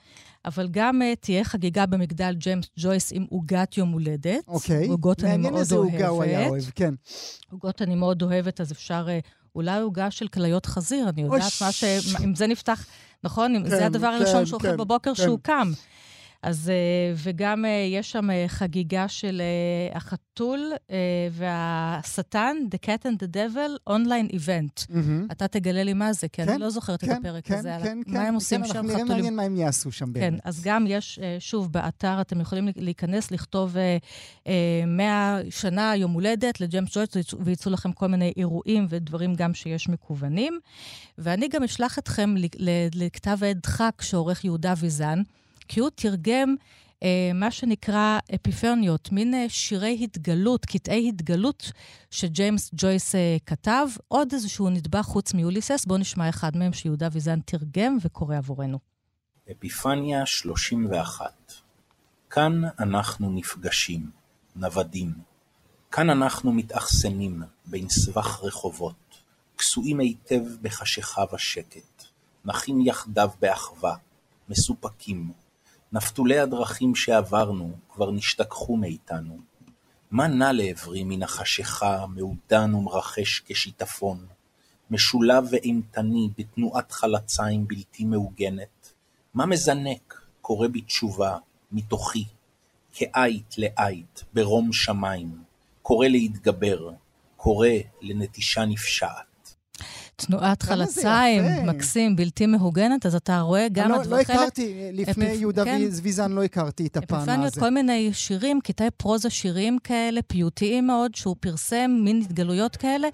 אבל גם אה, תהיה חגיגה במגדל ג'יימס ג'ויס עם עוגת יום הולדת. אוקיי, עוגות אני מאוד איזה עוגה הוא היה אוהב, כן. עוגות אני מאוד אוהבת, אז אפשר... אולי עוגה של כליות חזיר, אני יודעת מה ש... אם זה נפתח, נכון? כן, זה הדבר הראשון כן, שהוא אוכל כן, בבוקר כן. שהוא קם. אז, אה, וגם אה, יש שם אה, חגיגה של החתול והשטן, The Cat and the Devil, אונליין איבנט. Mm-hmm. אתה תגלה לי מה זה, כי כן, אני לא זוכרת כן, את הפרק כן, הזה. כן, כן, מה כן, הם עושים כן, שם, חתולים. אנחנו נראה מעניין מה הם יעשו שם באמת. כן, אז גם יש, שוב, באתר אתם יכולים להיכנס, לכתוב 100 שנה, יום הולדת לג'יימס ג'ויס, ויצאו לכם כל מיני אירועים ודברים גם שיש מקוונים. ואני גם אשלח אתכם לכתב עת דחק שעורך יהודה ויזן. כי הוא תרגם אה, מה שנקרא אפיפניות, מין אה, שירי התגלות, קטעי התגלות שג'יימס ג'ויס אה, כתב. עוד איזשהו נדבך חוץ מיוליסס, בואו נשמע אחד מהם שיהודה ויזן תרגם וקורא עבורנו. אפיפניה 31 כאן אנחנו נפגשים, נוודים. כאן אנחנו מתאכסנים בין סבך רחובות, כסועים היטב בחשיכה ושקט, נחים יחדיו באחווה, מסופקים, נפתולי הדרכים שעברנו כבר נשתכחו מאיתנו. מה נע לעברי מן החשיכה, מעודן ומרחש כשיטפון, משולב ואימתני בתנועת חלציים בלתי מעוגנת? מה מזנק, קורא בתשובה, מתוכי, כעית לעית, ברום שמיים, קורא להתגבר, קורא לנטישה נפשעת. תנועת חלציים, מקסים, בלתי מהוגנת, אז אתה רואה גם לא, את... לא הכרתי, לפני אפ... יהודה כן. ויזן לא הכרתי את הפן הזה. אפיפניות, כל מיני שירים, קטעי פרוזה שירים כאלה, פיוטיים מאוד, שהוא פרסם, מין התגלויות כאלה,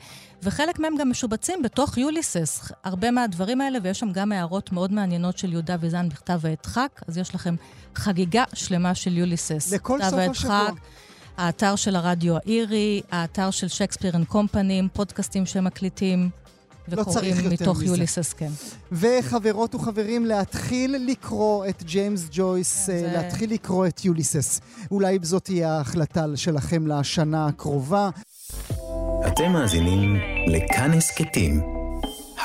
וחלק מהם גם משובצים בתוך יוליסס, הרבה מהדברים האלה, ויש שם גם הערות מאוד מעניינות של יהודה ויזן בכתב העת דחק, אז יש לכם חגיגה שלמה של יוליסס. לכל סוף השבוע. האתר של הרדיו האירי, האתר של Shakespeare and Company, פודקאסטים שמקליטים. לא צריך יותר מתוך יוליסס, כן. וחברות וחברים, להתחיל לקרוא את ג'יימס ג'ויס, כן, אה, להתחיל לקרוא את יוליסס. אולי זאת תהיה ההחלטה שלכם לשנה הקרובה. אתם מאזינים לכאן הסכתים,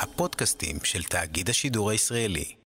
הפודקאסטים של תאגיד השידור הישראלי.